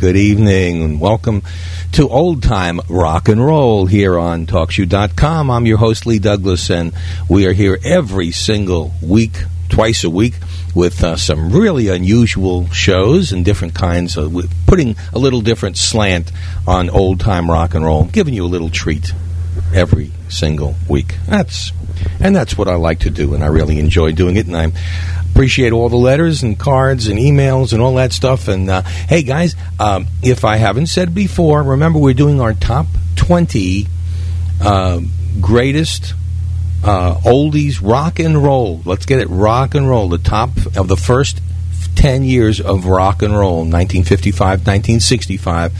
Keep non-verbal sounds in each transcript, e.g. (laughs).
Good evening and welcome to Old Time Rock and Roll here on TalkShoe.com. I'm your host, Lee Douglas, and we are here every single week, twice a week, with uh, some really unusual shows and different kinds of, putting a little different slant on old time rock and roll, giving you a little treat every single week. That's and that's what I like to do, and I really enjoy doing it. And I appreciate all the letters and cards and emails and all that stuff. And uh, hey, guys, um, if I haven't said before, remember we're doing our top twenty uh, greatest uh, oldies rock and roll. Let's get it rock and roll. The top of the first 10 years of rock and roll 1955, 1965.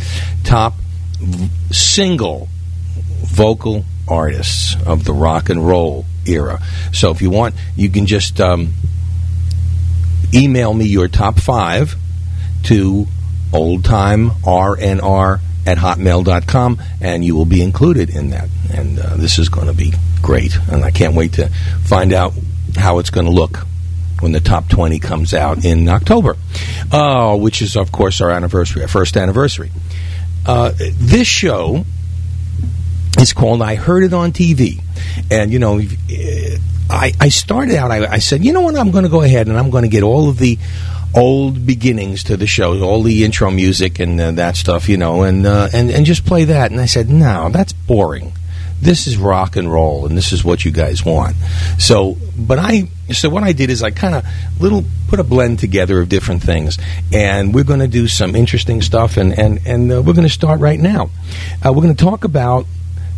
Top single vocal artists of the rock and roll era. So if you want, you can just um, email me your top five to oldtimernr at hotmail.com and you will be included in that. And uh, this is going to be great. And I can't wait to find out how it's going to look when the top 20 comes out in October, uh, which is, of course, our anniversary, our first anniversary. Uh, this show is called I Heard It on TV. And, you know, eh, I, I started out, I, I said, you know what, I'm going to go ahead and I'm going to get all of the old beginnings to the show, all the intro music and uh, that stuff, you know, and, uh, and, and just play that. And I said, no, that's boring. This is rock and roll, and this is what you guys want. So, but I, so what I did is I kind of little put a blend together of different things, and we're going to do some interesting stuff, and and and uh, we're going to start right now. Uh, we're going to talk about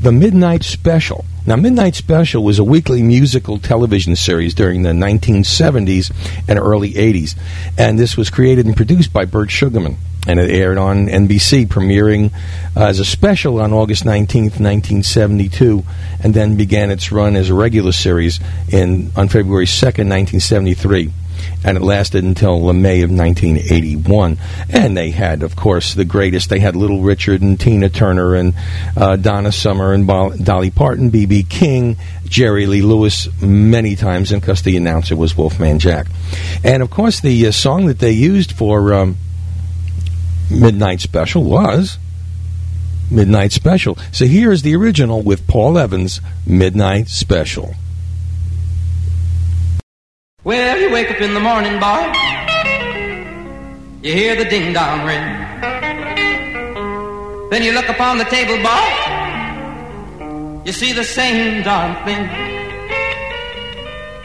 the Midnight Special. Now, Midnight Special was a weekly musical television series during the 1970s and early 80s, and this was created and produced by Burt Sugarman, and it aired on NBC, premiering uh, as a special on August 19th, 1972, and then began its run as a regular series in on February 2nd, 1973 and it lasted until uh, May of 1981. And they had, of course, the greatest. They had Little Richard and Tina Turner and uh, Donna Summer and Bol- Dolly Parton, B.B. King, Jerry Lee Lewis many times, and because the announcer was Wolfman Jack. And of course, the uh, song that they used for um, Midnight Special was. Midnight Special. So here is the original with Paul Evans' Midnight Special. Well, you wake up in the morning, boy. You hear the ding dong ring. Then you look upon the table, boy. You see the same darn thing.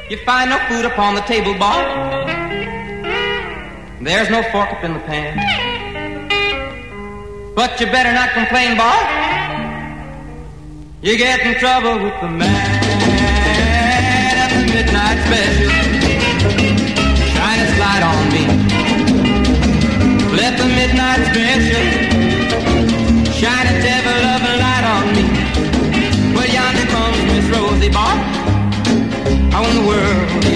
You find no food upon the table, boy. There's no fork up in the pan. But you better not complain, boy. You get in trouble with the man shine its ever loving light on me. Well, yonder comes Miss Rosie. How in the world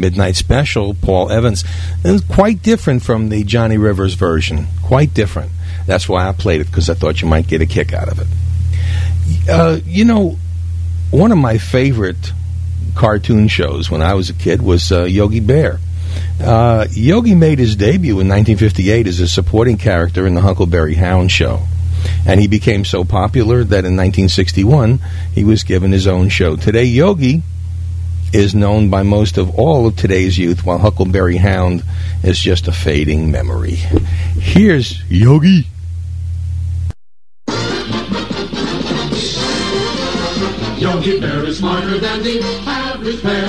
Midnight Special, Paul Evans. It's quite different from the Johnny Rivers version. Quite different. That's why I played it, because I thought you might get a kick out of it. Uh, you know, one of my favorite cartoon shows when I was a kid was uh, Yogi Bear. Uh, Yogi made his debut in 1958 as a supporting character in the Huckleberry Hound show. And he became so popular that in 1961 he was given his own show. Today, Yogi is known by most of all of today's youth, while Huckleberry Hound is just a fading memory. Here's Yogi. Yogi Bear is smarter than the average bear.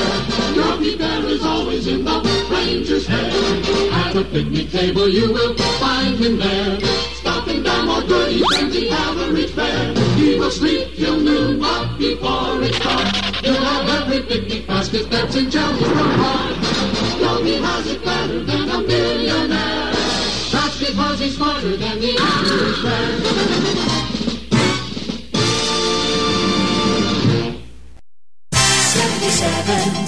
Yogi Bear is always in the ranger's hair. At a picnic table you will find him there. Stopping down more goodies than the average bear. He will sleep till noon, basket that's in jelly from heart. Yogi has it better than a millionaire. That's because he's smarter than the average bear. Seventy-seven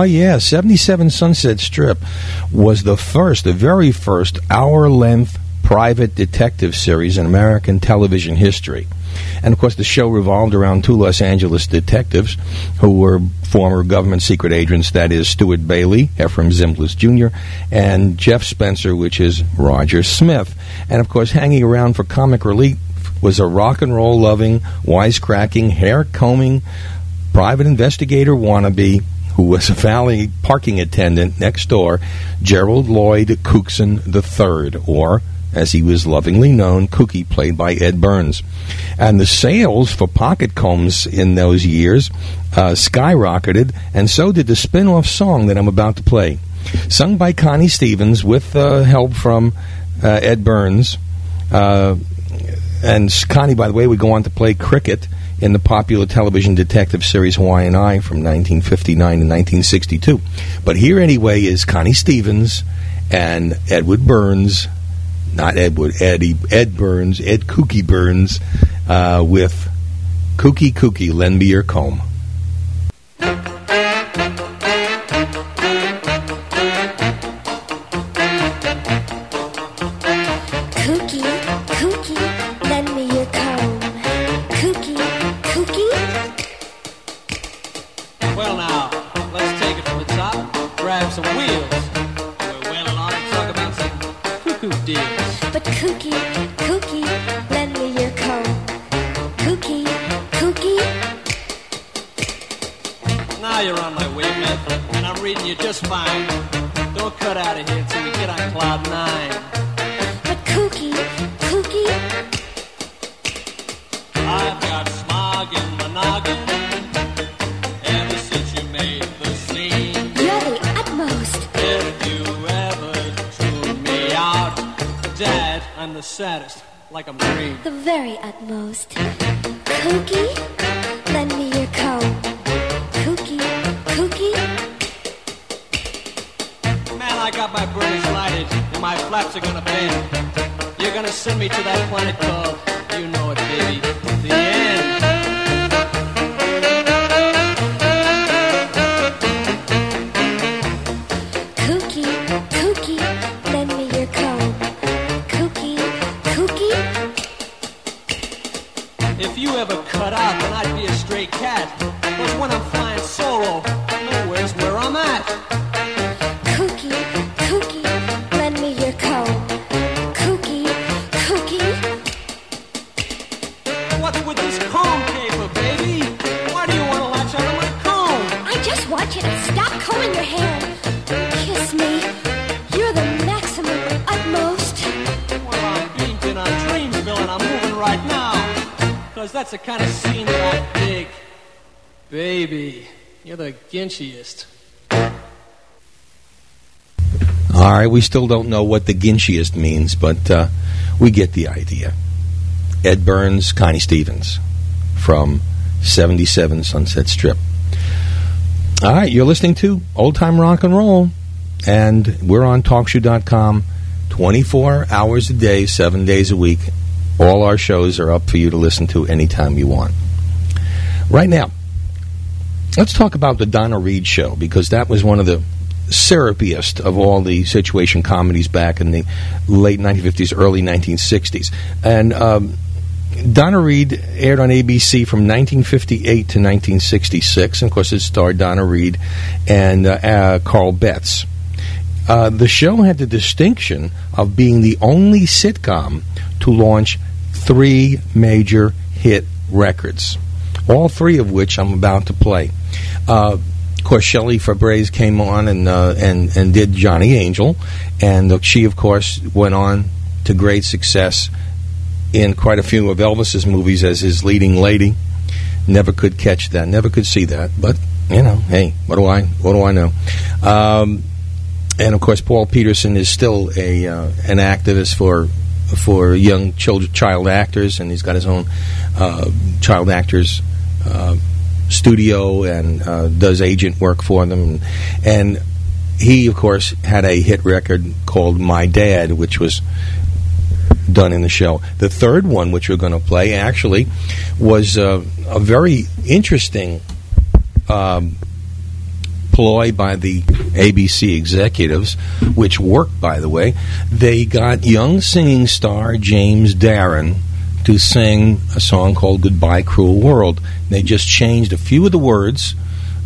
Oh, yeah. 77 Sunset Strip was the first, the very first hour length private detective series in American television history. And of course, the show revolved around two Los Angeles detectives who were former government secret agents that is, Stuart Bailey, Efrem Zimbalist Jr., and Jeff Spencer, which is Roger Smith. And of course, hanging around for comic relief was a rock and roll loving, wisecracking, hair combing, private investigator wannabe who was a valley parking attendant next door, Gerald Lloyd Kookson III, or as he was lovingly known, Kookie, played by Edd Byrnes. And the sales for pocket combs in those years uh, skyrocketed, and so did the spin off song that I'm about to play. Sung by Connie Stevens with uh, help from uh, Edd Byrnes. Uh, and Connie, by the way, would go on to play cricket in the popular television detective series Hawaiian Eye from 1959 to 1962. But here, anyway, is Connie Stevens and Edward Byrnes, not Edward, Eddie, Edd Byrnes, Ed Kookie Byrnes, uh, with Kookie Kookie, Lend Me Your Comb. All right, we still don't know what the Ginchiest means, but uh, we get the idea. Edd Byrnes, Connie Stevens from 77 Sunset Strip. All right, you're listening to Old Time Rock and Roll, and we're on TalkShoe.com 24 hours a day, seven days a week. All our shows are up for you to listen to anytime you want. Right now, let's talk about the Donna Reed show because that was one of the syrupiest of all the situation comedies back in the late 1950s, early 1960s. And um, Donna Reed aired on ABC from 1958 to 1966. And of course, it starred Donna Reed and uh, uh, Carl Betz. Uh, the show had the distinction of being the only sitcom to launch three major hit records, all three of which I'm about to play. Uh, of course, Shelley Fabares came on and uh, and and did Johnny Angel, and she, of course, went on to great success in quite a few of Elvis's movies as his leading lady. Never could catch that, never could see that, but you know, hey, what do I what do I know? Um, and of course, Paul Petersen is still a uh, an activist for for young child child actors, and he's got his own uh, child actors uh, studio and uh, does agent work for them. And he, of course, had a hit record called "My Dad," which was done in the show. The third one, which we're going to play, actually was uh, a very interesting. Um, ploy by the ABC executives, which worked, by the way. They got young singing star James Darren to sing a song called Goodbye Cruel World. They just changed a few of the words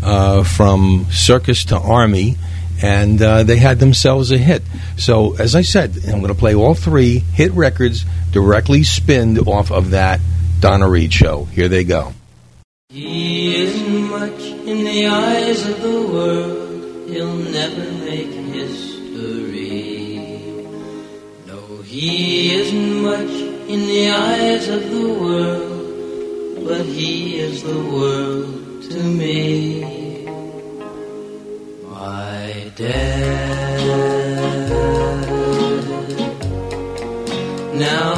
uh, from circus to army, and uh, they had themselves a hit. So, as I said, I'm going to play all three hit records directly spinned off of that Donna Reed show. Here they go. He isn't much in the eyes of the world. He'll never make history. No, he isn't much in the eyes of the world, but he is the world to me. My dad. Now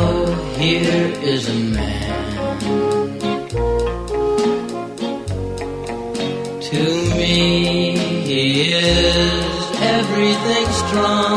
here is a man. To me, he is everything strong.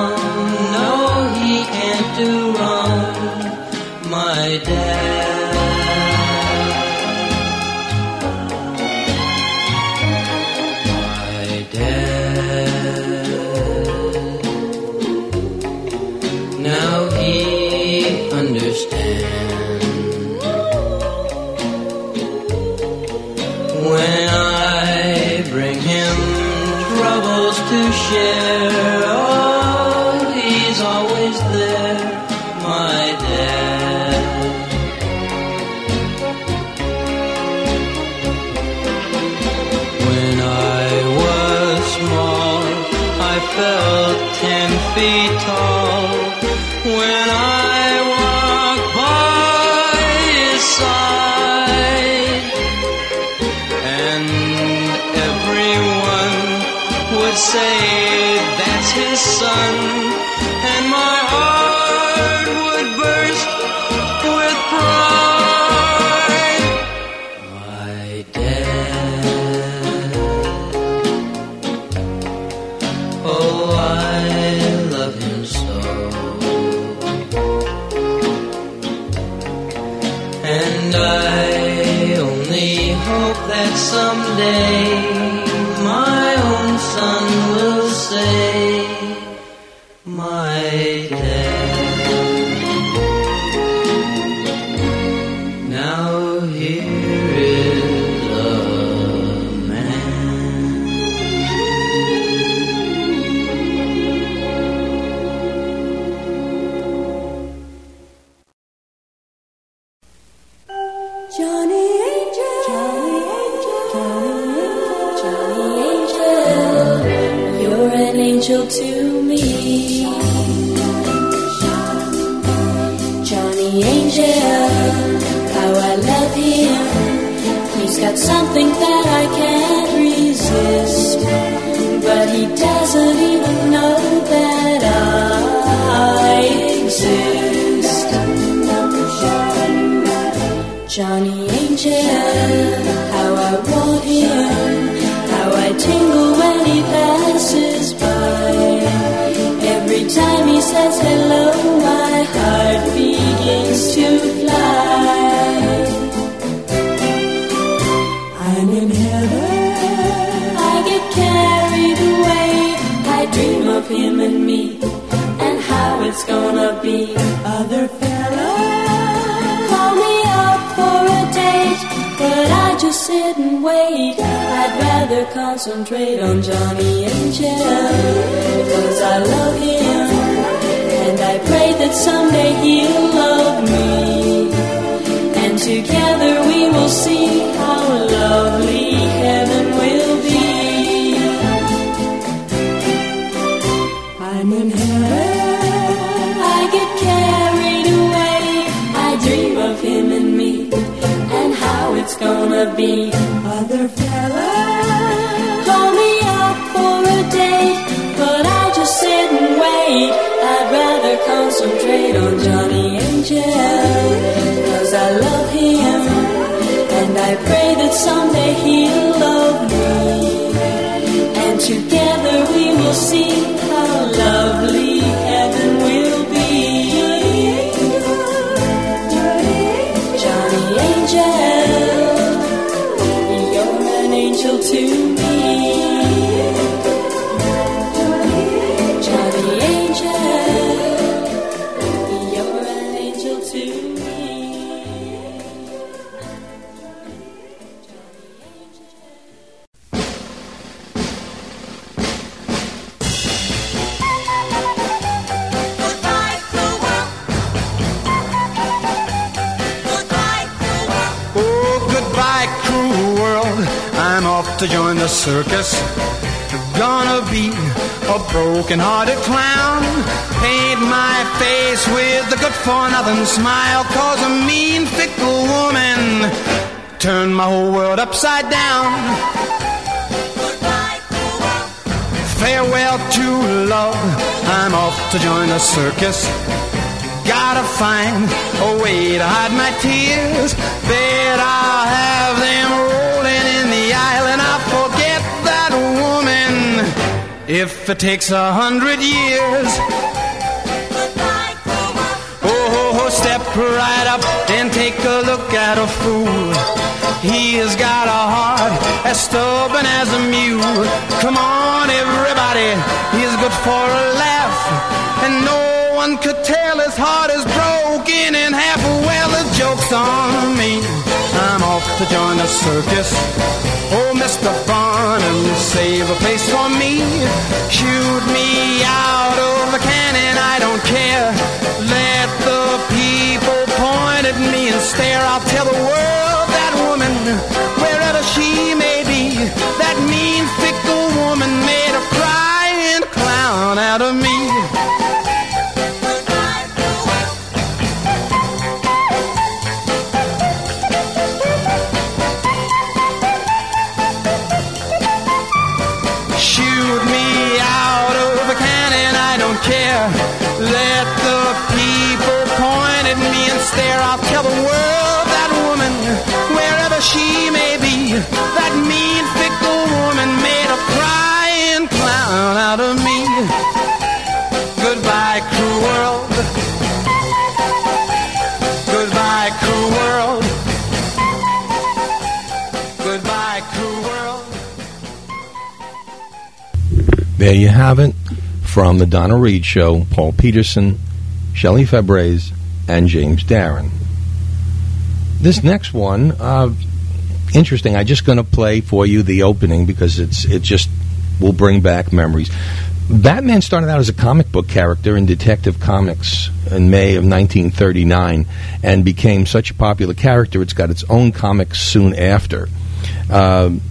Angel, how I love him. He's got something that I can't resist, but he doesn't even know that I exist. Johnny Angel, how I want him, how I tingle when he passes by. Every time he says hello, it's gonna be. Other fellas call me up for a date, but I just sit and wait. I'd rather concentrate on Johnny Angel because I love him, and I pray that someday he'll love me, and together we will see how lovely gonna be. Other fellas call me up for a date, but I just sit and wait. I'd rather concentrate on Johnny Angel, cause I love him and I pray that someday he'll love me. And together we will see how lovely to join the circus. Gonna be a broken hearted clown. Paint my face with a good for nothing smile. Cause a mean, fickle woman turned my whole world upside down. Farewell to love. I'm off to join the circus. Gotta find a way to hide my tears. Bet I'll have them if it takes a hundred years. Oh, step right up and take a look at a fool. He has got a heart as stubborn as a mule. Come on, everybody, he's good for a laugh. And no one could tell his heart is broken in half. A well, the joke's on me. Off to join the circus. Oh, Mr. Barnum, save a place for me. Shoot me out of the cannon, I don't care. Let the people point at me and stare. I'll tell the world that woman, wherever she may be, that mean, fickle woman made a crying clown out of me. she may be, that mean, fickle woman made a crying clown out of me. Goodbye, cruel world. Goodbye, cruel world. Goodbye, cruel world. There you have it from the Donna Reed Show, Paul Petersen, Shelley Fabares, and James Darren. This next one, uh, interesting. I'm just going to play for you the opening because it's it just will bring back memories. Batman started out as a comic book character in Detective Comics in May of 1939 and became such a popular character it's got its own comics soon after. Um,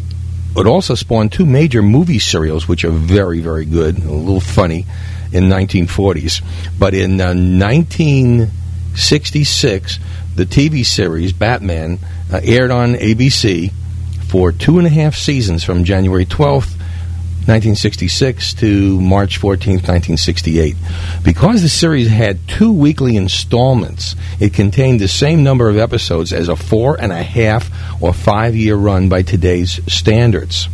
it also spawned two major movie serials, which are very, very good, a little funny, in 1940s. But in uh, 1966, the TV series Batman uh, aired on ABC for two and a half seasons from January 12th 1966 to March 14th, 1968. Because the series had two weekly installments, it contained the same number of episodes as a four and a half or five year run by today's standards.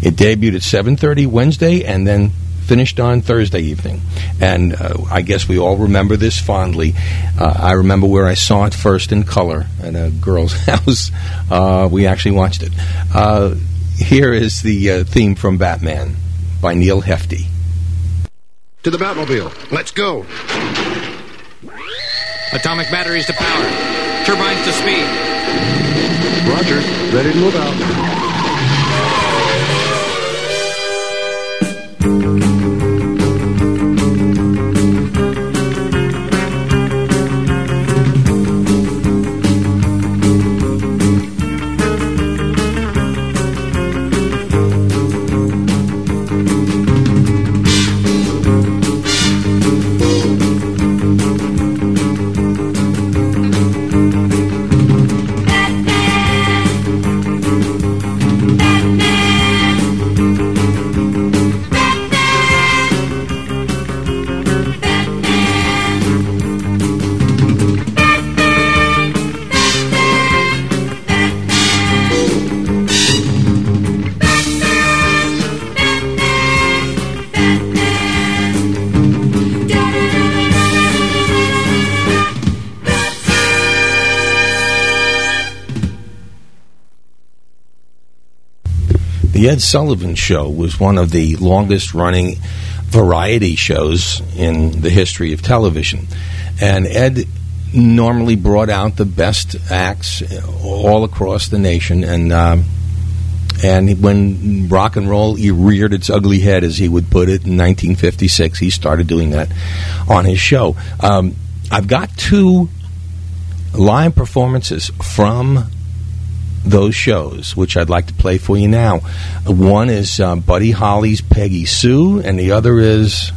It debuted at 7:30 Wednesday and then finished on Thursday evening. And uh, I guess we all remember this fondly. Uh, I remember where I saw it first in color at a girl's (laughs) house. Uh, we actually watched it. Uh, here is the uh, theme from Batman by Neal Hefti. To the Batmobile. Let's go. Atomic batteries to power. Turbines to speed. Roger. Ready to move out. Ed Sullivan Show was one of the longest running variety shows in the history of television. And Ed normally brought out the best acts all across the nation. And, um, and when rock and roll reared its ugly head, as he would put it, in 1956, he started doing that on his show. Um, I've got two live performances from those shows, which I'd like to play for you now. One is uh, Buddy Holly's Peggy Sue, and the other is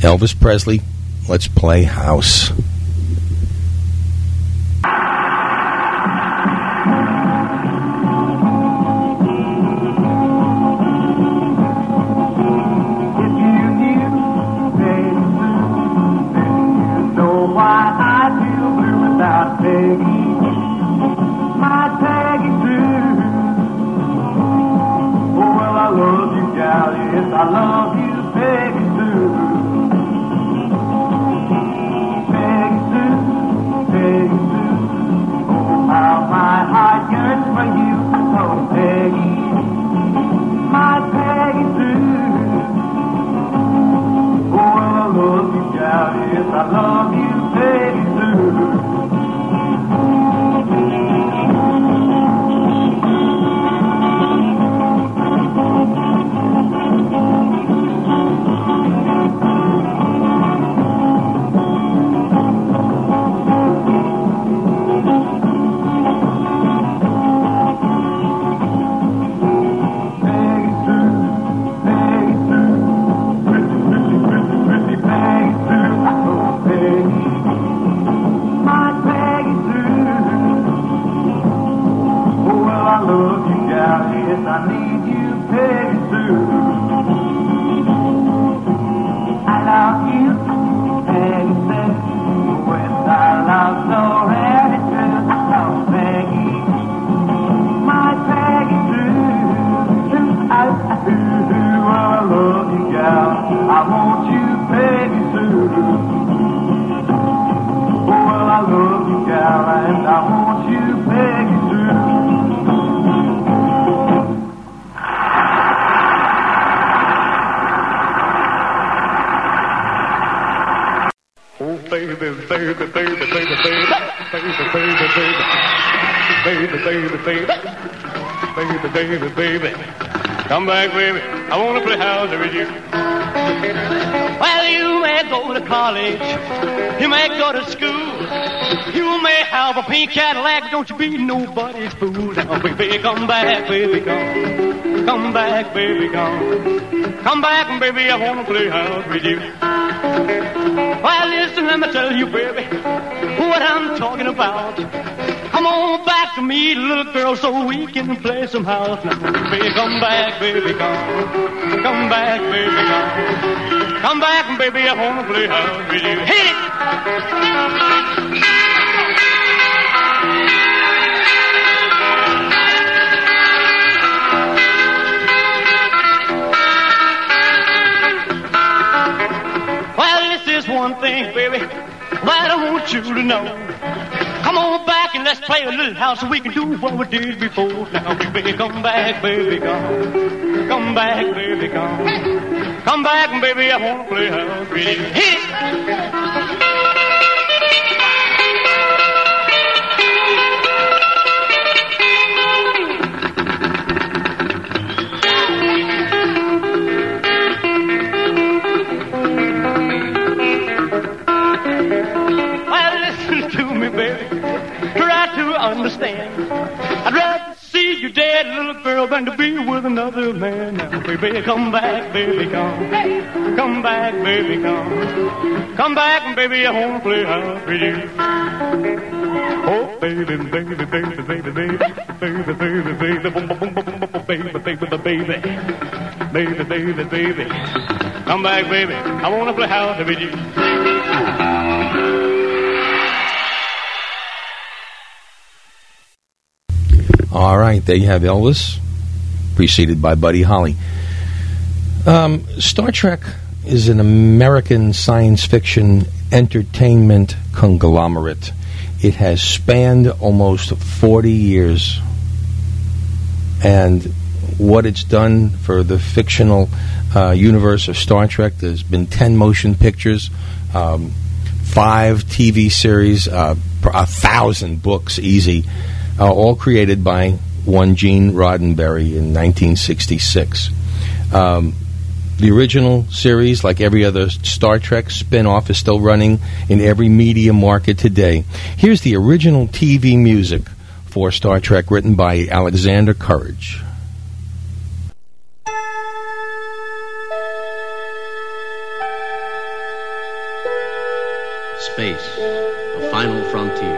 Elvis Presley. Let's play house. Baby, baby. Come back, baby. I wanna play house with you. Well, you may go to college, you may go to school, you may have a pink Cadillac, don't you be nobody's fool. Now, baby, come back, baby, come. Come back, baby, come. Come back, baby, I wanna play house with you. Well, listen, let me tell you, baby, what I'm talking about. Come on back to me, little girl, so we can play some house now. Baby, come back, baby, come. Come back, baby, come. Come back, baby, I wanna play house with you. Hit it! Well, this is one thing, baby, that I want you to know. Come on back and let's play a little house so we can do what we did before. Now, baby, come back, baby, come. Come back, baby, come. Come back, baby, I wanna play house with you. Hit it! Understand. I'd rather see you dead, little girl, than to be with another man. Now, baby, come back, baby, come. Come back, baby, come. Come back, baby, I wanna play house with you. Oh, baby, baby, baby, baby, baby, baby, baby, baby, baby, boom, boom, boom, boom, boom, baby, baby, baby, baby, baby, baby. Come back, baby, I wanna play house with you. All right, there you have Elvis, preceded by Buddy Holly. Um, Star Trek is an American science fiction entertainment conglomerate. It has spanned almost 40 years. And what it's done for the fictional uh, universe of Star Trek, there's been 10 motion pictures, um, five TV series, uh, a thousand books, easy, uh, all created by one Gene Roddenberry in 1966. Um, the original series, like every other Star Trek spin off, is still running in every media market today. Here's the original TV music for Star Trek, written by Alexander Courage. Space, a final frontier.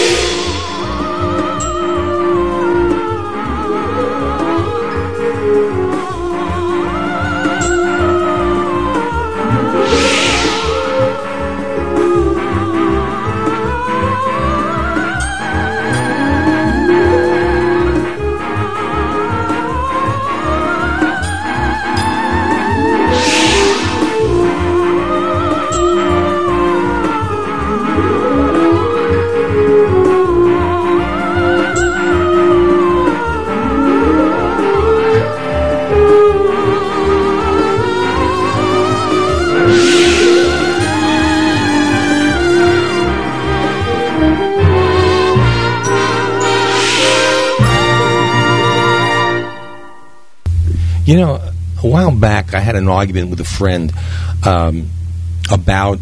You know, a while back, I had an argument with a friend um, about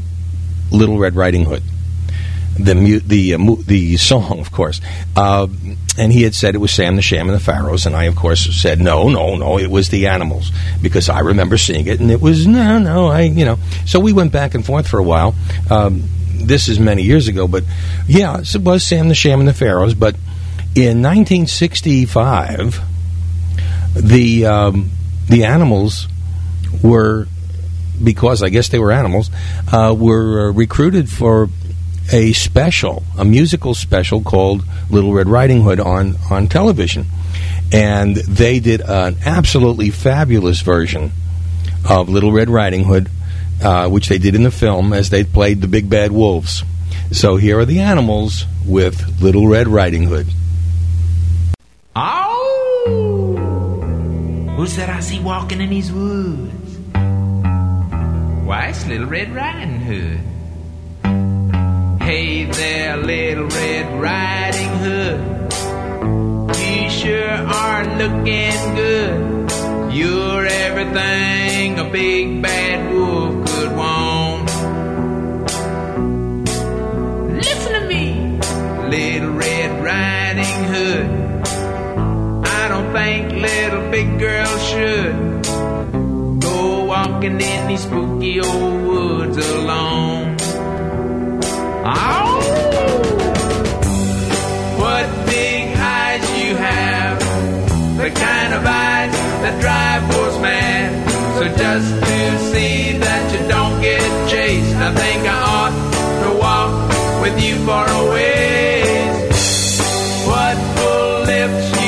Little Red Riding Hood, the the uh, the song, of course. Uh, and he had said it was Sam the Sham and the Pharaohs, and I, of course, said no, no, no, it was the Animals because I remember seeing it, and it was no, no, I, you know. So we went back and forth for a while. Um, this is many years ago, but yeah, it was Sam the Sham and the Pharaohs. But in 1965 the um, the animals were because I guess they were animals uh, were uh, recruited for a special, a musical special called Little Red Riding Hood on on television, and they did an absolutely fabulous version of Little Red Riding Hood, uh, which they did in the film as they played the big bad wolves. So here are the animals with Little Red Riding Hood. Oh! Who's that I see walking in these woods? Why, it's Little Red Riding Hood. Hey there, Little Red Riding Hood. You sure are looking good. You're everything a big bad wolf could want. Listen to me, Little Red Riding Hood. Think little big girls should go walking in these spooky old woods alone. Oh, what big eyes you have, the kind of eyes that drive wolves mad. So just to see that you don't get chased, I think I ought to walk with you for a ways. What full lips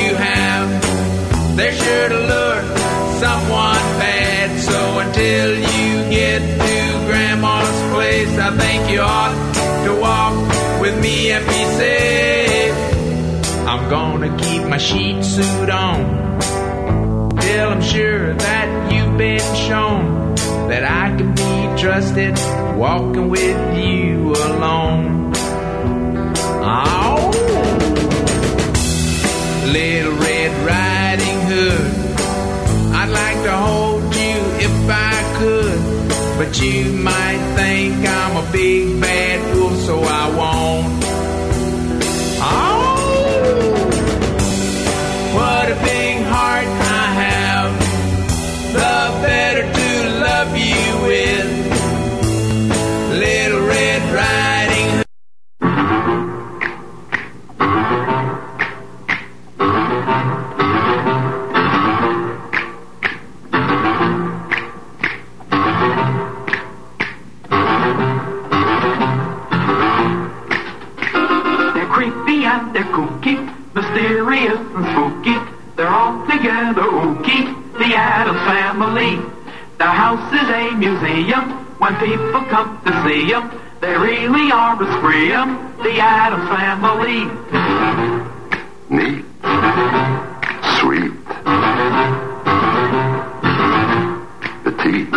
I think you ought to walk with me and be safe. I'm gonna keep my sheet suit on till I'm sure that you've been shown that I can be trusted walking with you alone. Oh, little Red Riding Hood, I'd like to hold but you might think I'm a big bad wolf, so I when people come to see them. They really are a spree 'em, the Addams family. Neat. Sweet. Petite.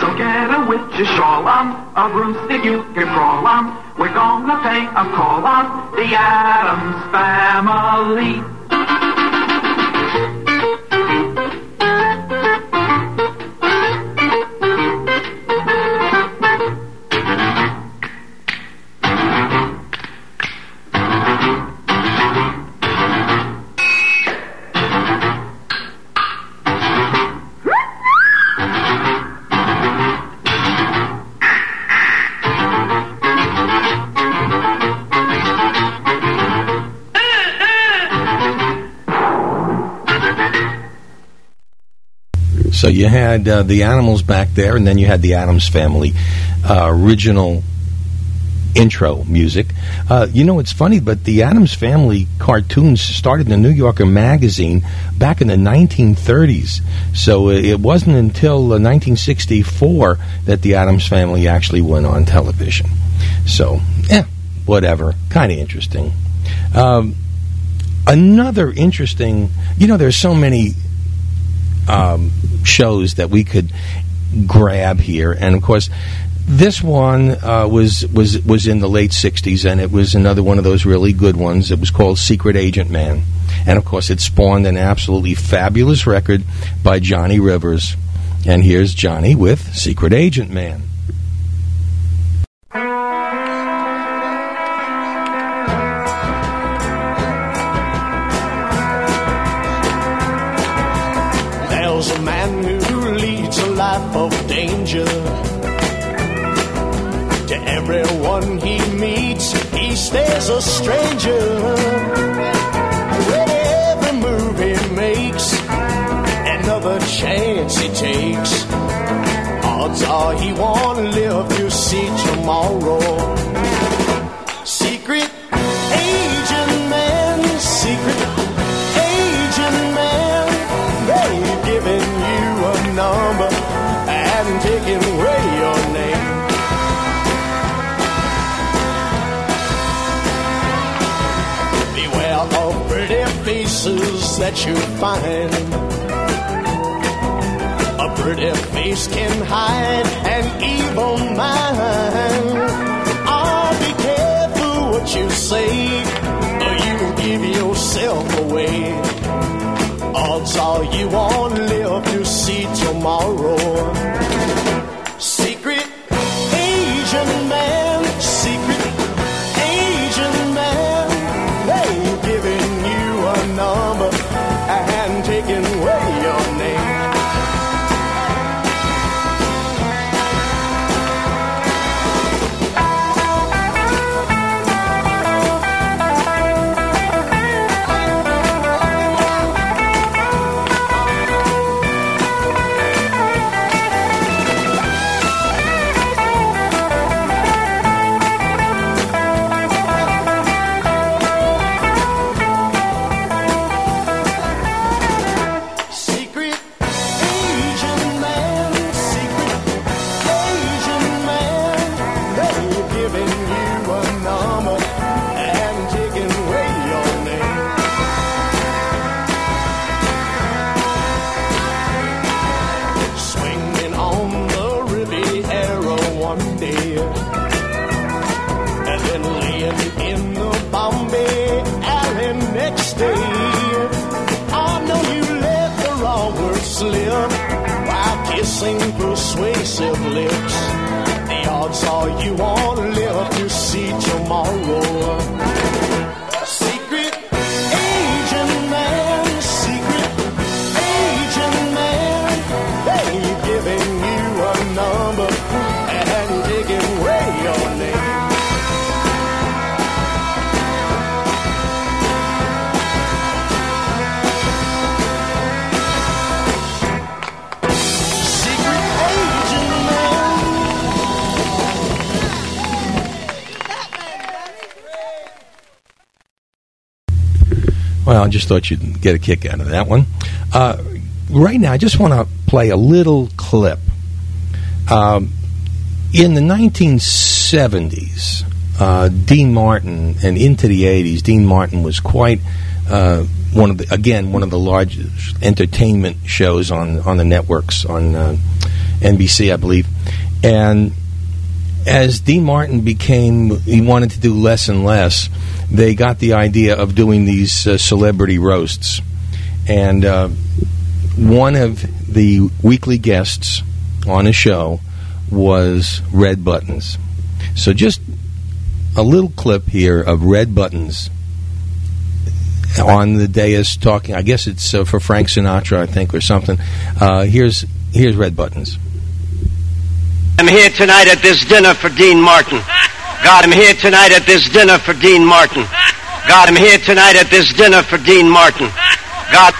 So get a witch's shawl on, a broomstick you can crawl on. We're gonna pay a call on the Addams family. You had uh, the animals back there, and then you had the Addams Family uh, original intro music. Uh, you know, it's funny, but the Addams Family cartoons started in the New Yorker magazine back in the 1930s. So uh, it wasn't until uh, 1964 that the Addams Family actually went on television. So, yeah, whatever. Kind of interesting. Um, another interesting, you know, there's so many um, shows that we could grab here, and of course, this one uh, was was was in the late '60s, and it was another one of those really good ones. It was called Secret Agent Man, and of course, it spawned an absolutely fabulous record by Johnny Rivers. And here's Johnny with Secret Agent Man. There's a man who leads a life of danger. To everyone he meets, he stays a stranger. With every move he makes, another chance he takes. Odds are he won't live to see tomorrow. Secret agent man, secret that you find. A pretty face can hide an evil mind. Oh, be careful what you say, or you give yourself away. Odds are you won't live to see tomorrow. Thought you'd get a kick out of that one. Uh, right now, I just want to play a little clip. Um, in the 1970s, uh, Dean Martin, and into the 80s, Dean Martin was quite uh, one of the, again, one of the largest entertainment shows on, on the networks, on uh, NBC, I believe. And as Dean Martin became, he wanted to do less and less, they got the idea of doing these uh, celebrity roasts. And uh, one of the weekly guests on a show was Red Buttons. So just a little clip here of Red Buttons on the dais talking. I guess it's uh, for Frank Sinatra, I think, or something. Uh, here's here's Red Buttons. I'm here tonight at this dinner for Dean Martin. (laughs) God, I'm here tonight at this dinner for Dean Martin. God, I'm here tonight at this dinner for Dean Martin. God.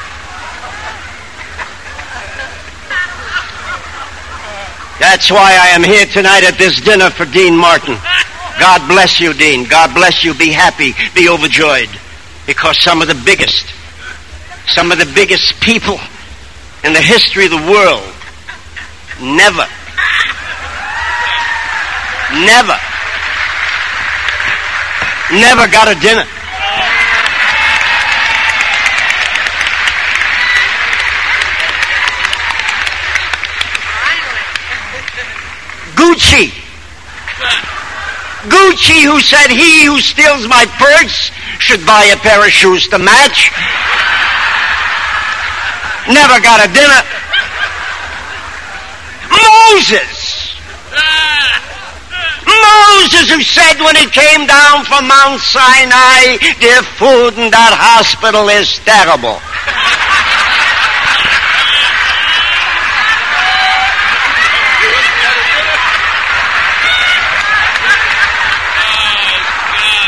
That's why I am here tonight at this dinner for Dean Martin. God bless you, Dean. God bless you. Be happy. Be overjoyed. Because some of the biggest, some of the biggest people in the history of the world never, never, never got a dinner. Gucci. Gucci, who said he who steals my purse should buy a pair of shoes to match. Never got a dinner. Moses. Moses, who said when he came down from Mount Sinai, the food in that hospital is terrible.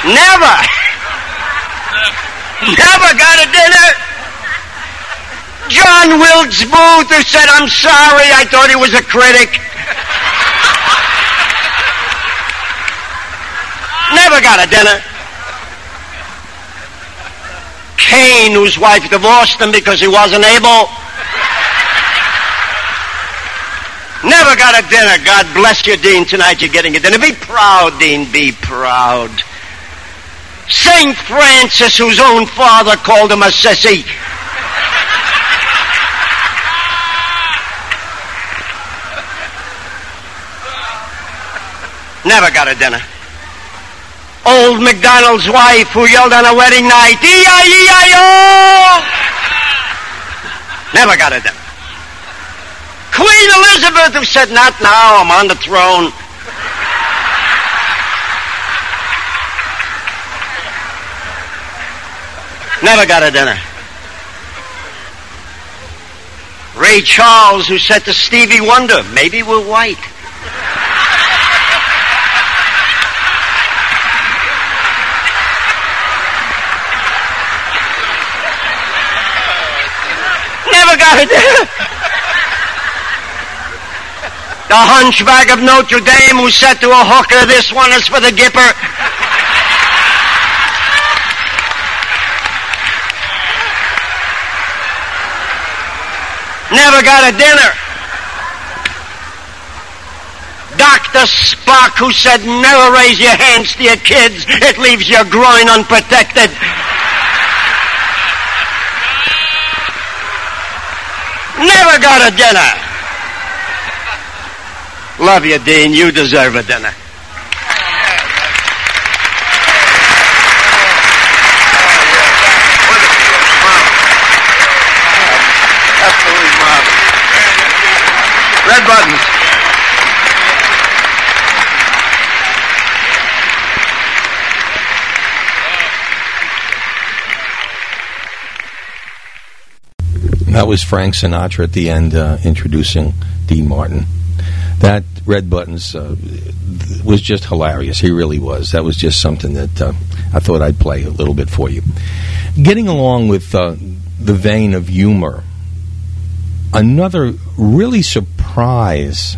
Never. Never got a dinner. John Wilkes Booth who said, I'm sorry, I thought he was a critic. never got a dinner. Cain, whose wife divorced him because he wasn't able, never got a dinner. God bless you, Dean. Tonight you're getting a dinner. Be proud, Dean. Be proud. St. Francis, whose own father called him a sissy. never got a dinner. Old McDonald's wife who yelled on a wedding night, E-I-E-I-O! Never got a dinner. Queen Elizabeth who said, not now, I'm on the throne. Never got a dinner. Ray Charles who said to Stevie Wonder, maybe we're white. (laughs) The hunchback of Notre Dame who said to a hooker, this one is for the gipper. (laughs) Never got a dinner. Dr. Spock who said never raise your hands to your kids. It leaves your groin unprotected. Never got a dinner. Love you, Dean. You deserve a dinner. Absolutely marvelous. Red buttons. That was Frank Sinatra at the end uh, introducing Dean Martin. That Red Buttons uh, was just hilarious. He really was. That was just something that uh, I thought I'd play a little bit for you. Getting along with uh, the vein of humor, another really surprise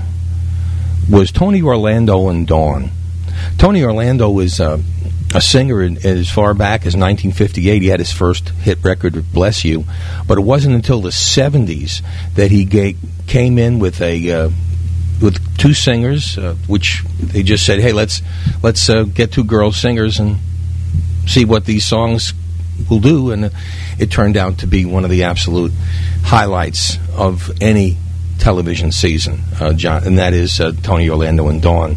was Tony Orlando and Dawn. Tony Orlando was uh, a singer in, as far back as 1958. He had his first hit record "Bless You," but it wasn't until the 70s that he came in with a uh, with two singers, uh, which they just said, "Hey, let's let's uh, get two girl singers and see what these songs will do." And uh, it turned out to be one of the absolute highlights of any television season, uh, John, and that is uh, Tony Orlando and Dawn.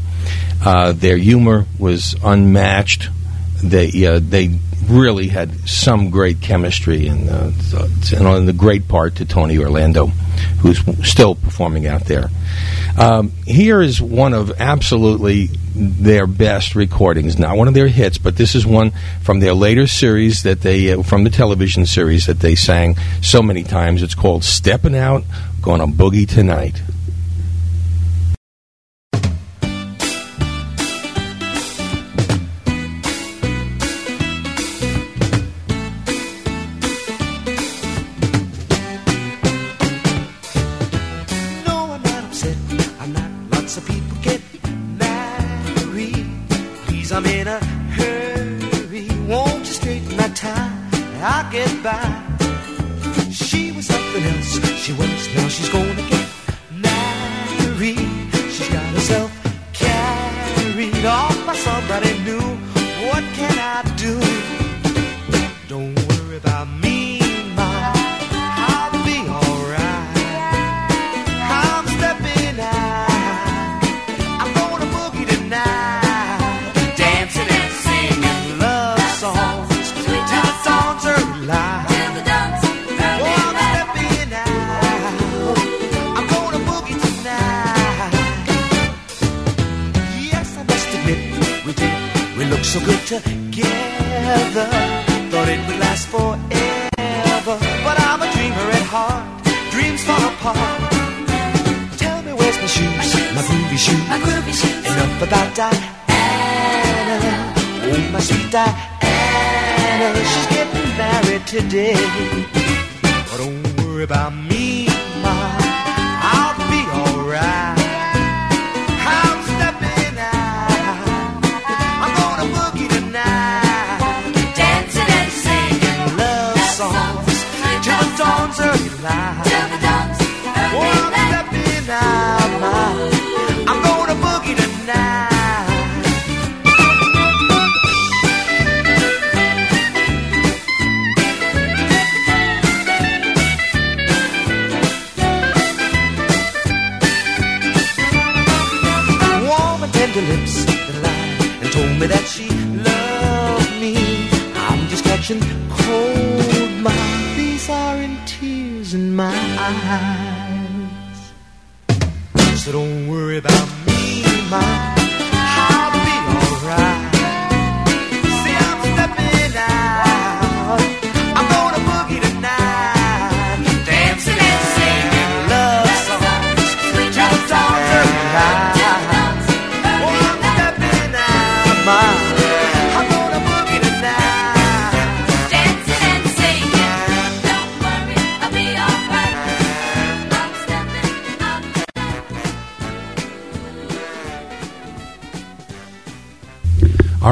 Uh, their humor was unmatched. They uh, they really had some great chemistry, and, uh, and on the great part to Tony Orlando, who's still performing out there. Um, here is one of absolutely their best recordings. Not one of their hits, but this is one from their later series that they uh, from the television series that they sang so many times. It's called "Stepping Out, Gonna Boogie Tonight."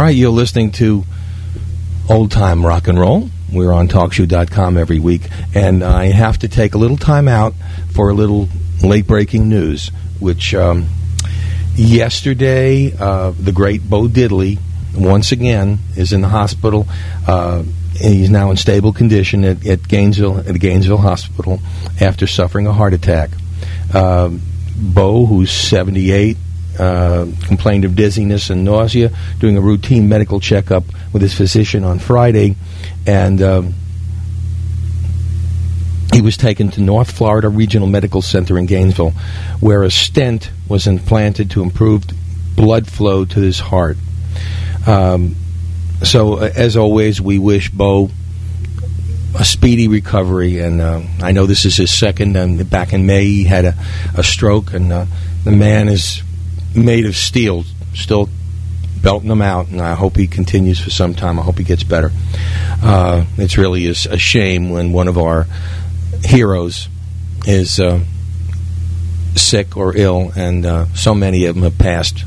Right, you're listening to Old Time Rock and Roll. We're on TalkShoe.com every week, and I have to take a little time out for a little late breaking news, which um, yesterday, uh, the great Bo Diddley, once again, is in the hospital. Uh, he's now in stable condition at, at Gainesville at the Gainesville Hospital after suffering a heart attack. Um, Bo, who's 78, uh, complained of dizziness and nausea, doing a routine medical checkup with his physician on Friday, and um, he was taken to North Florida Regional Medical Center in Gainesville, where a stent was implanted to improve blood flow to his heart. Um, so, uh, as always, we wish Bo a speedy recovery. And uh, I know this is his second. And back in May, he had a, a stroke, and uh, the man is made of steel, still belting him out. And I hope he continues for some time. I hope he gets better. Uh, it's really is a shame when one of our heroes is uh, sick or ill, and uh, so many of them have passed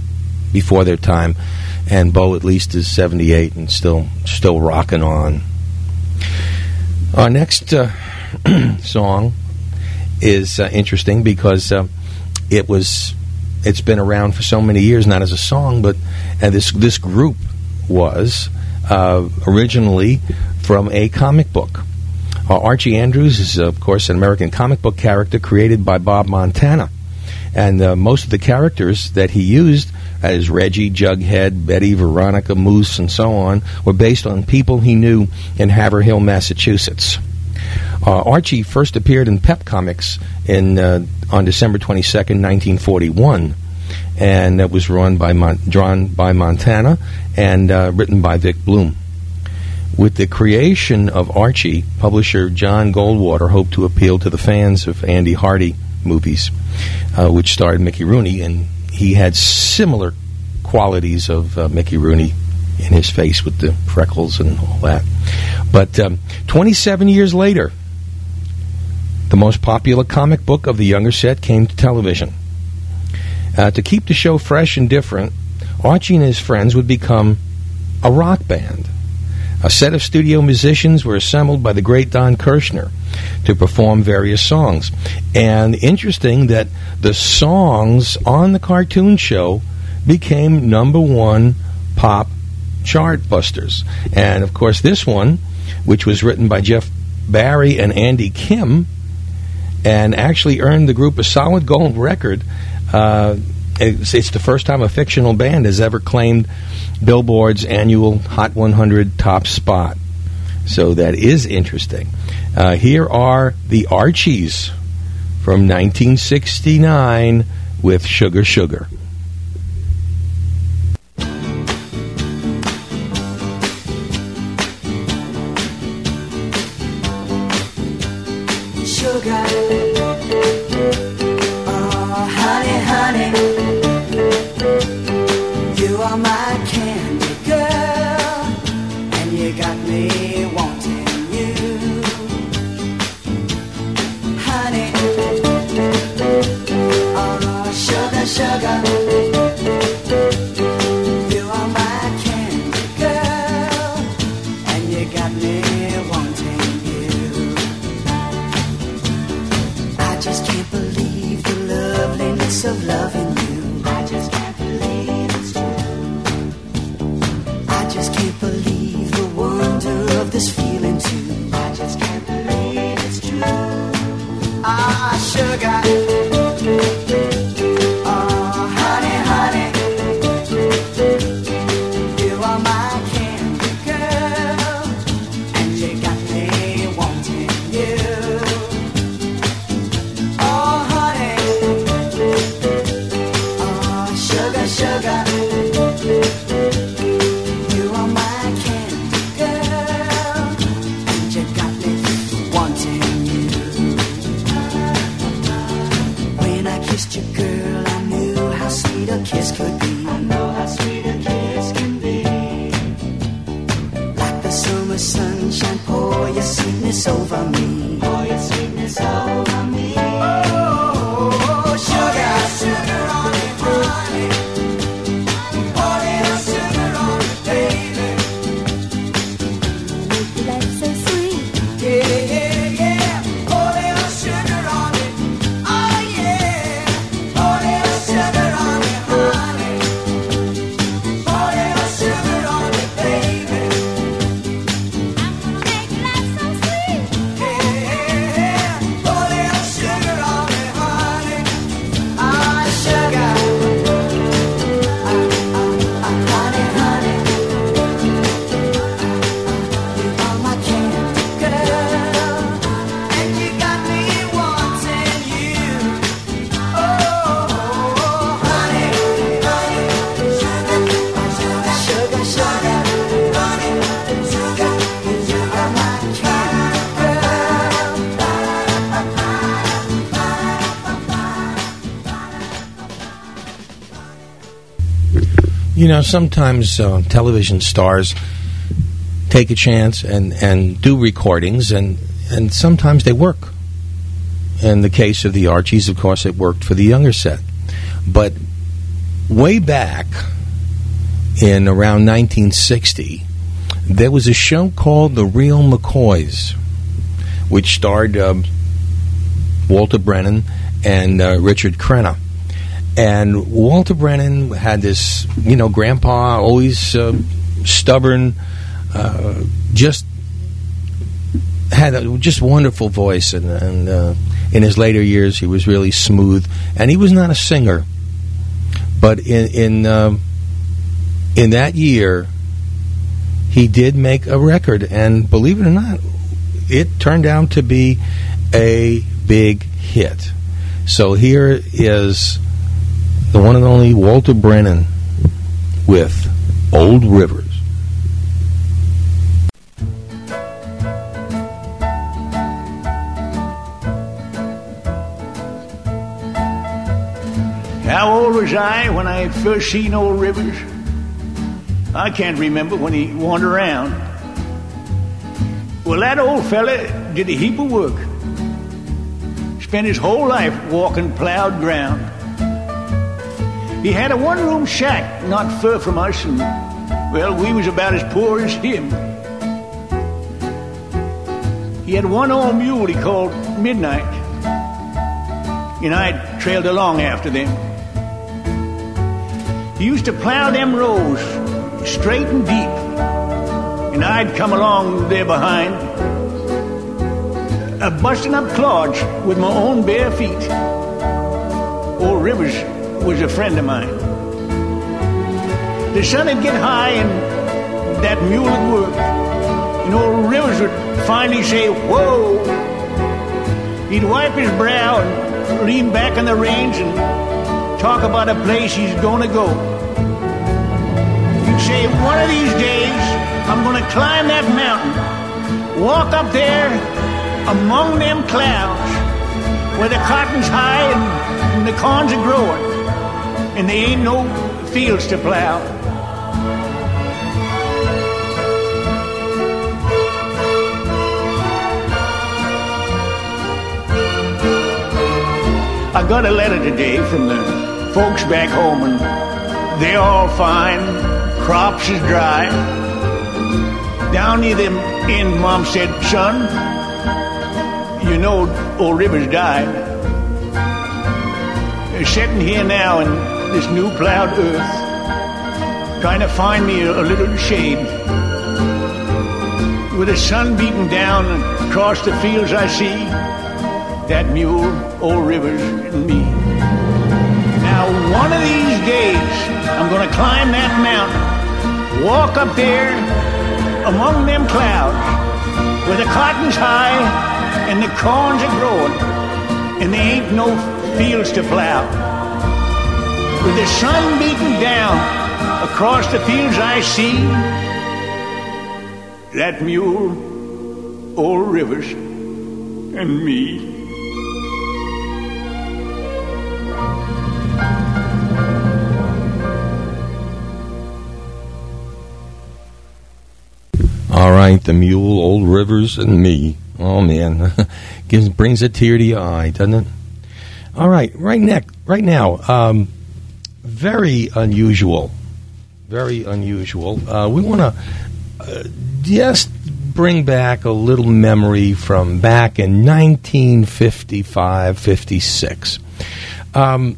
before their time. And Bo at least is 78 and still still rocking on. Our next uh, (clears throat) song is uh, interesting because uh, it was it's been around for so many years, not as a song, but and this this group was uh, originally from a comic book. Uh, Archie Andrews is, of course, an American comic book character created by Bob Montana. And uh, most of the characters that he used, as Reggie, Jughead, Betty, Veronica, Moose, and so on, were based on people he knew in Haverhill, Massachusetts. Uh, Archie first appeared in Pep Comics in uh, on December 22nd, 1941, and it was run by Mon- drawn by Montana and uh, written by Vic Bloom. With the creation of Archie, publisher John Goldwater hoped to appeal to the fans of Andy Hardy movies, uh, which starred Mickey Rooney, and he had similar qualities of uh, Mickey Rooney in his face with the freckles and all that. But um, 27 years later, the most popular comic book of the younger set came to television. Uh, to keep the show fresh and different, Archie and his friends would become a rock band. A set of studio musicians were assembled by the great Don Kirshner to perform various songs. And interesting that the songs on the cartoon show became number one pop chart busters. And of course, this one, which was written by Jeff Barry and Andy Kim, and actually earned the group a solid gold record. Uh, it's, it's the first time a fictional band has ever claimed Billboard's annual Hot 100 top spot. So that is interesting. Uh, here are the Archies from 1969 with Sugar Sugar. Sugar, sugar, You know, sometimes uh, television stars take a chance and, and do recordings, and, and sometimes they work. In the case of the Archies, of course, it worked for the younger set. But way back in around 1960, there was a show called The Real McCoys, which starred um, Walter Brennan and uh, Richard Crenna. And Walter Brennan had this, you know, grandpa, always uh, stubborn, uh, just had a just wonderful voice. And, and uh, in his later years, he was really smooth. And he was not a singer, but in in um in that year, he did make a record, and believe it or not, it turned out to be a big hit. So here is the one and only Walter Brennan with Old Rivers. How old was I when I first seen old Rivers? I can't remember when he wandered around. Well, that old fella did a heap of work. Spent his whole life walking plowed ground. He had a one-room shack not far from us, and well, we was about as poor as him. He had one old mule he called Midnight, and I trailed along after them. He used to plow them rows straight and deep, and I'd come along there behind, uh, busting up clods with my own bare feet. Old Rivers was a friend of mine. The sun would get high and that mule would work, and old Rivers would finally say, "Whoa!" He'd wipe his brow and lean back on the reins and talk about a place he's gonna go. He'd say, one of these days, I'm gonna climb that mountain, walk up there among them clouds where the cotton's high and, and the corns are growing, and they ain't no fields to plow. I got a letter today from the folks back home, and they're all fine. Crops is dry. Down near them end, Mom said, son, you know old Rivers died. They're sitting here now in this new plowed earth, trying to find me a, little shade. With the sun beating down across the fields I see, that mule, old Rivers, and me. Now, one of these days, I'm to climb that mountain, walk up there among them clouds where the cotton's high and the corns are growing and there ain't no fields to plow. With the sun beating down across the fields, I see that mule, old Rivers, and me. All right, the mule, old Rivers, and me. Oh man, (laughs) gives brings a tear to your eye, doesn't it? All right, right neck, right now. Um, very unusual, very unusual. Uh, we want to uh, just bring back a little memory from back in 1955, 56. Um,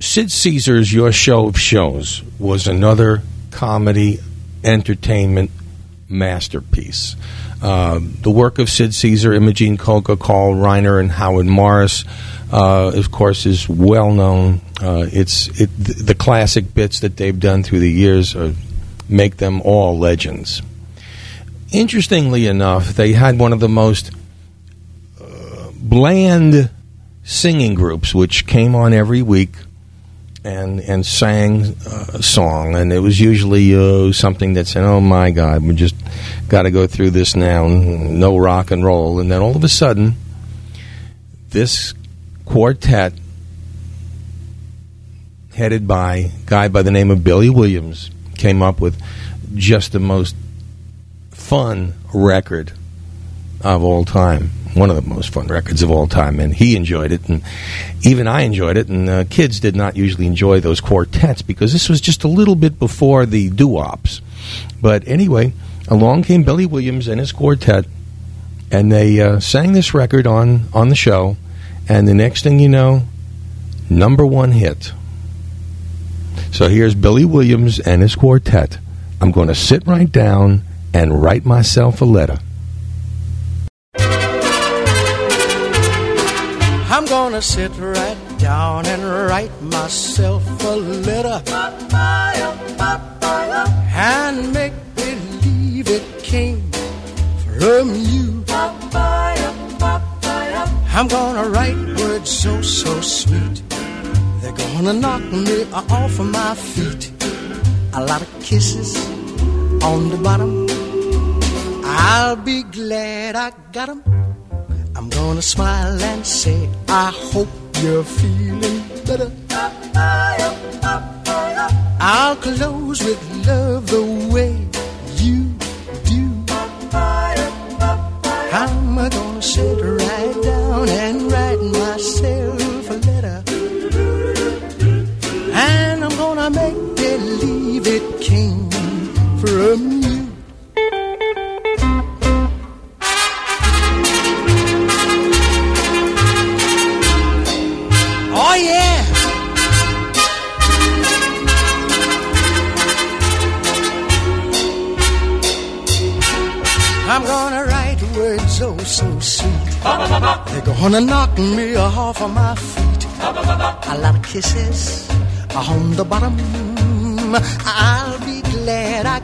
Sid Caesar's Your Show of Shows was another comedy entertainment masterpiece. Uh, the work of Sid Caesar, Imogene Coca, Carl Reiner, and Howard Morris, uh, of course, is well known. Uh, it's it, th- the classic bits that they've done through the years are, make them all legends. Interestingly enough, they had one of the most uh, bland singing groups, which came on every week and and sang uh, a song, and it was usually uh, something that said, "Oh my God, we just got to go through this now, no rock and roll." And then all of a sudden, this quartet, headed by a guy by the name of Billy Williams, came up with just the most fun record of all time one of the most fun records of all time, and he enjoyed it, and even I enjoyed it. And uh, kids did not usually enjoy those quartets because this was just a little bit before the doo-wops. But anyway, along came Billy Williams and his quartet, and they uh, sang this record on on the show. And the next thing you know, number one hit. So here's Billy Williams and his quartet. I'm going to sit right down and write myself a letter. I'm gonna sit right down and write myself a letter and make believe it came from you. I'm gonna write words so, so sweet. They're gonna knock me off of my feet. A lot of kisses on the bottom. I'll be glad I got 'em. I'm gonna smile and say, I hope you're feeling better. I'll close with love the way you do. I'm gonna sit right down and write myself a letter. And I'm gonna make believe it came from you. I'm gonna write words oh so sweet. They're gonna knock me off of my feet. A lot of kisses uh, on the bottom. I'll be glad I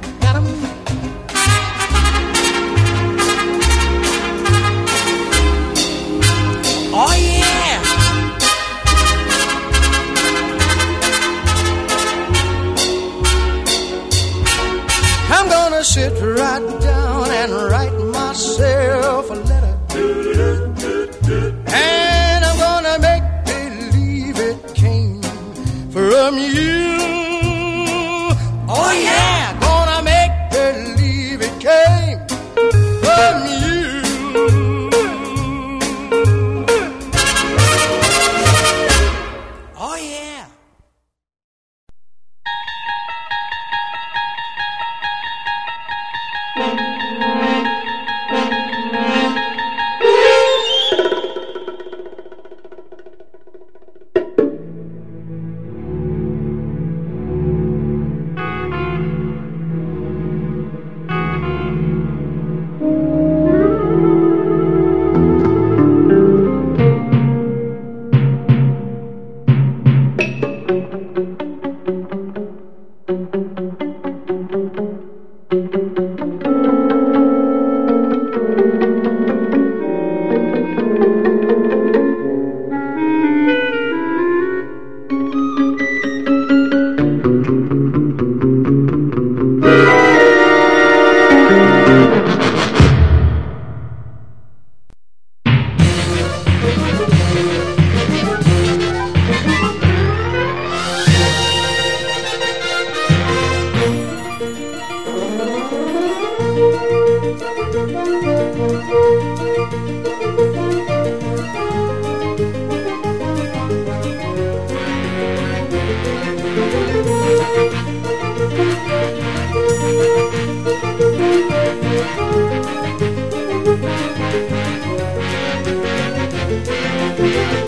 The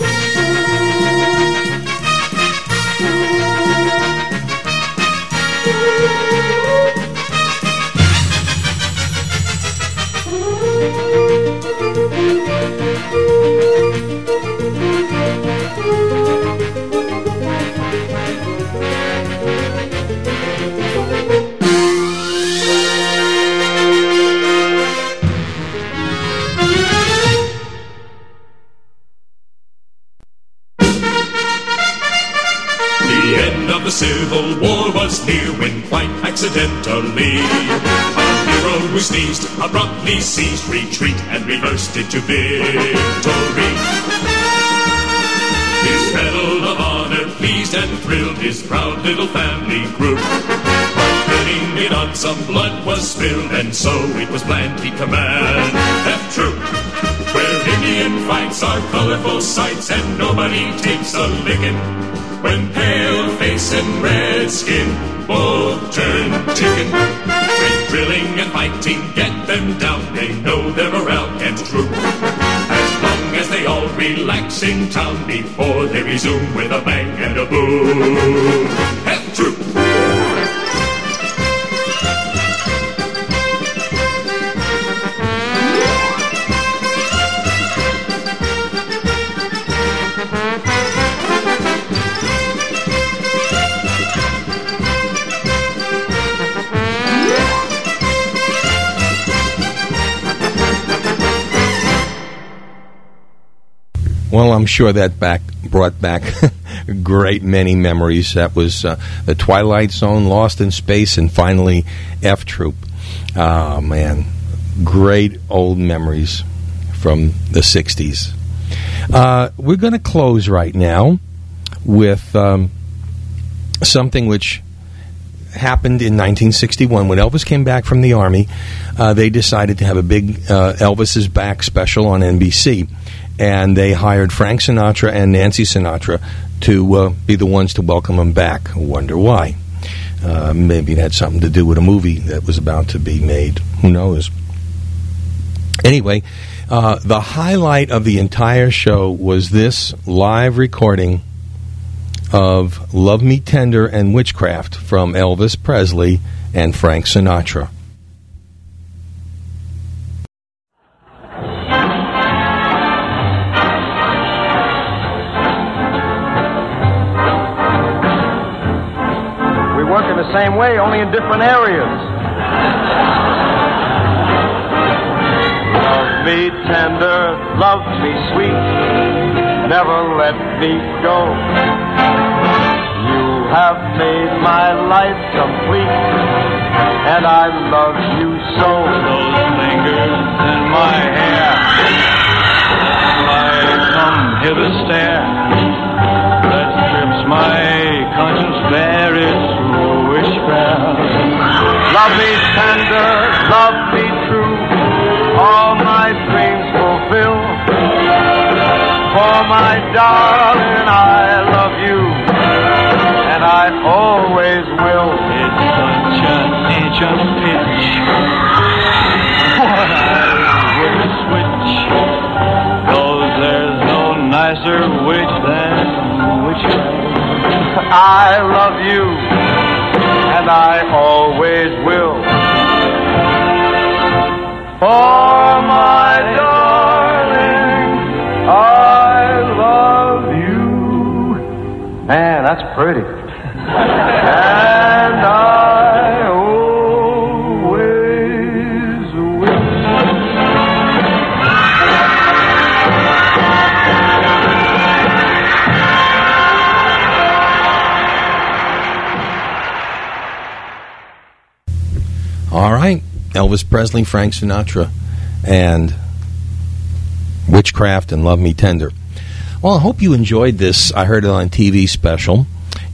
resume with a bang and a boom. F troop. Well, I'm sure that back brought back (laughs) great many memories. That was uh, the Twilight Zone, Lost in Space, and finally F Troop. Oh man, great old memories from the '60s. Uh, we're going to close right now with um, something which happened in 1961 when Elvis came back from the army. Uh, they decided to have a big uh, Elvis is back special on NBC, and they hired Frank Sinatra and Nancy Sinatra to uh, be the ones to welcome him back. Wonder why? Uh, maybe it had something to do with a movie that was about to be made. Who knows? Anyway, uh, the highlight of the entire show was this live recording of Love Me Tender and Witchcraft from Elvis Presley and Frank Sinatra. Same way, only in different areas. Love me tender, love me sweet, never let me go. You have made my life complete, and I love you so. Those fingers in my hair, like some hither stare, that strips my conscience bare is me tender, love me true, all my dreams fulfill. For my darling, I love you, and I always will. It's such an ancient pitch. What I would switch, cause there's no nicer witch than witchcraft. I love you, and I always will. For my darling, I love you. Man, that's pretty. Elvis Presley, Frank Sinatra, and Witchcraft and Love Me Tender. Well, I hope you enjoyed this. I heard it on TV special,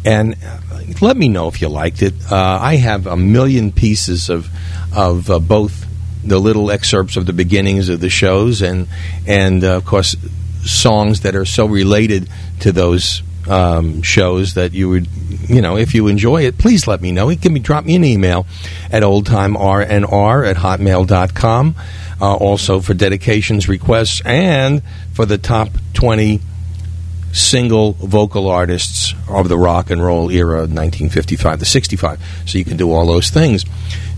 and uh, let me know if you liked it. Uh, I have a million pieces of of uh, both the little excerpts of the beginnings of the shows and and uh, of course songs that are so related to those um, shows that you would, you know, if you enjoy it, please let me know. You can be, drop me an email at oldtimernr at hotmail.com. Uh, also for dedications, requests, and for the top 20 single vocal artists of the rock and roll era, 1955 to 65. So you can do all those things.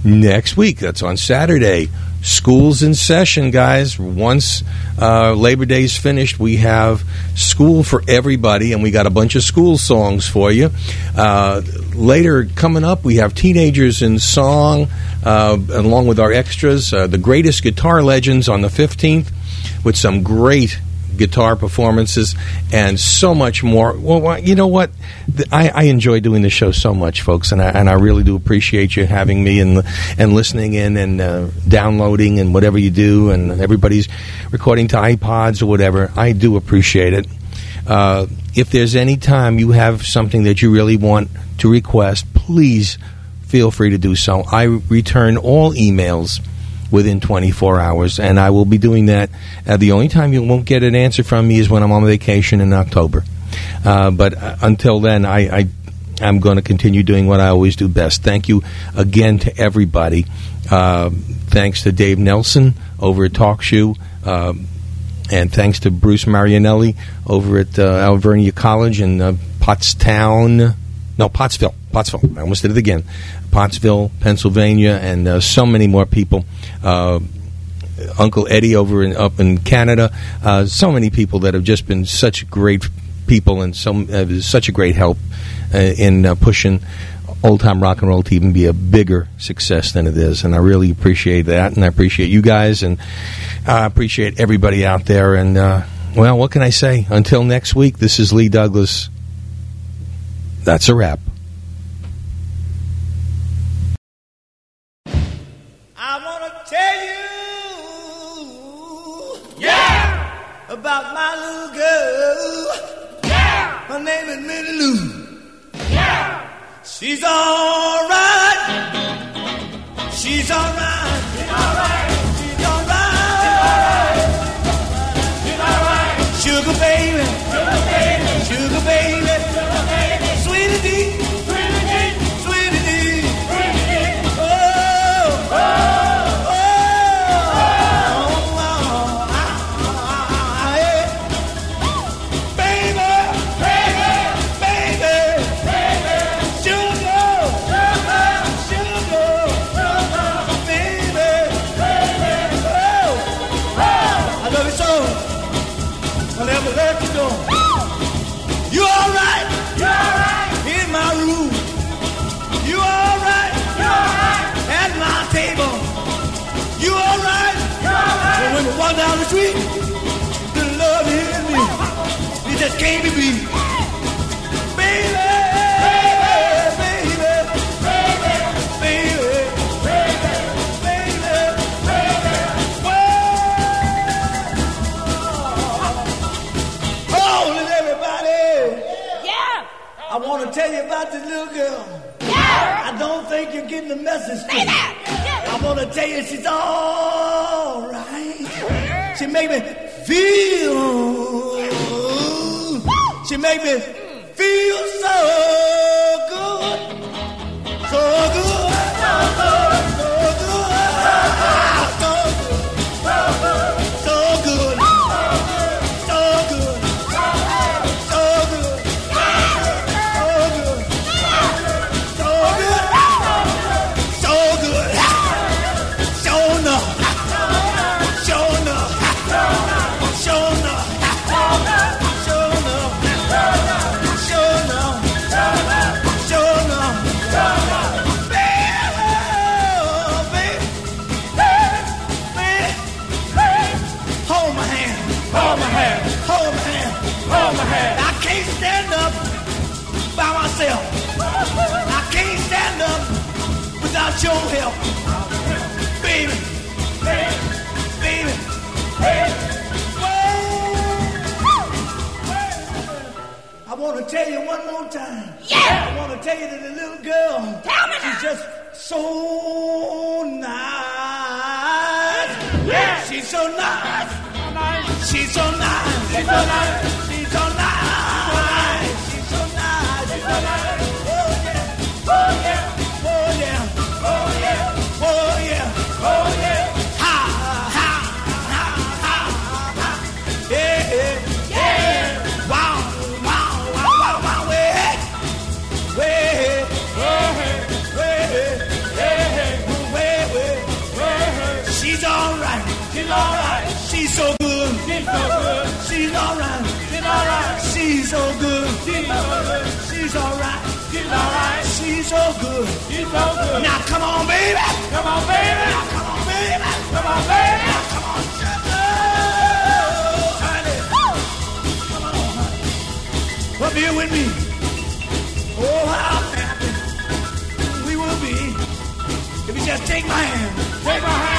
Next week, that's on Saturday. School's in session, guys. Once uh, Labor Day's finished, we have school for everybody, and we got a bunch of school songs for you. Uh, later, coming up, we have teenagers in song, uh, along with our extras. Uh, the greatest guitar legends on the 15th, with some great guitar performances and so much more. Well, you know what? I, I enjoy doing the show so much, folks, and I, and I really do appreciate you having me and and listening in and uh, downloading and whatever you do, and everybody's recording to iPods or whatever. I do appreciate it. Uh, if there's any time you have something that you really want to request, please feel free to do so. I return all emails within 24 hours, and I will be doing that. Uh, the only time you won't get an answer from me is when I'm on vacation in October. Uh, but uh, until then, I, I I'm going to continue doing what I always do best. Thank you again to everybody. Uh, thanks to Dave Nelson over at TalkShoe. Um, and thanks to Bruce Marianelli over at uh, Alvernia College in uh, Pottstown, no Pottsville, Pottsville. I almost did it again. Pottsville, Pennsylvania, and uh, so many more people. Uh, Uncle Eddie over in, up in Canada. Uh, so many people that have just been such great people and so uh, such a great help uh, in uh, pushing old time rock and roll to even be a bigger success than it is. And I really appreciate that, and I appreciate you guys, and I appreciate everybody out there. And well, what can I say? Until next week, this is Lee Douglas. That's a wrap. Her name is Minnie Lou. Yeah, she's all right. She's all right. She's all want to tell you about this little girl. Yeah. I don't think you're getting the message. Say that. I want to tell you she's all right. She make me feel. She make me feel so to tell you one more time. Yeah. I want to tell you that the little girl. Tell me She's just so nice. Yeah. She's so nice. She's so nice. She's so nice. She's so nice. no good. She's alright. She's alright. She's so good. She's no good. She's alright. She's alright. She's so good. She's so good. Now come on, baby. Come on, baby. Come on, baby. Come on, baby. Come on, sugar. Honey. Come on, honey. Come here with me. Oh, how happy we will be if you just take my hand. Take my hand.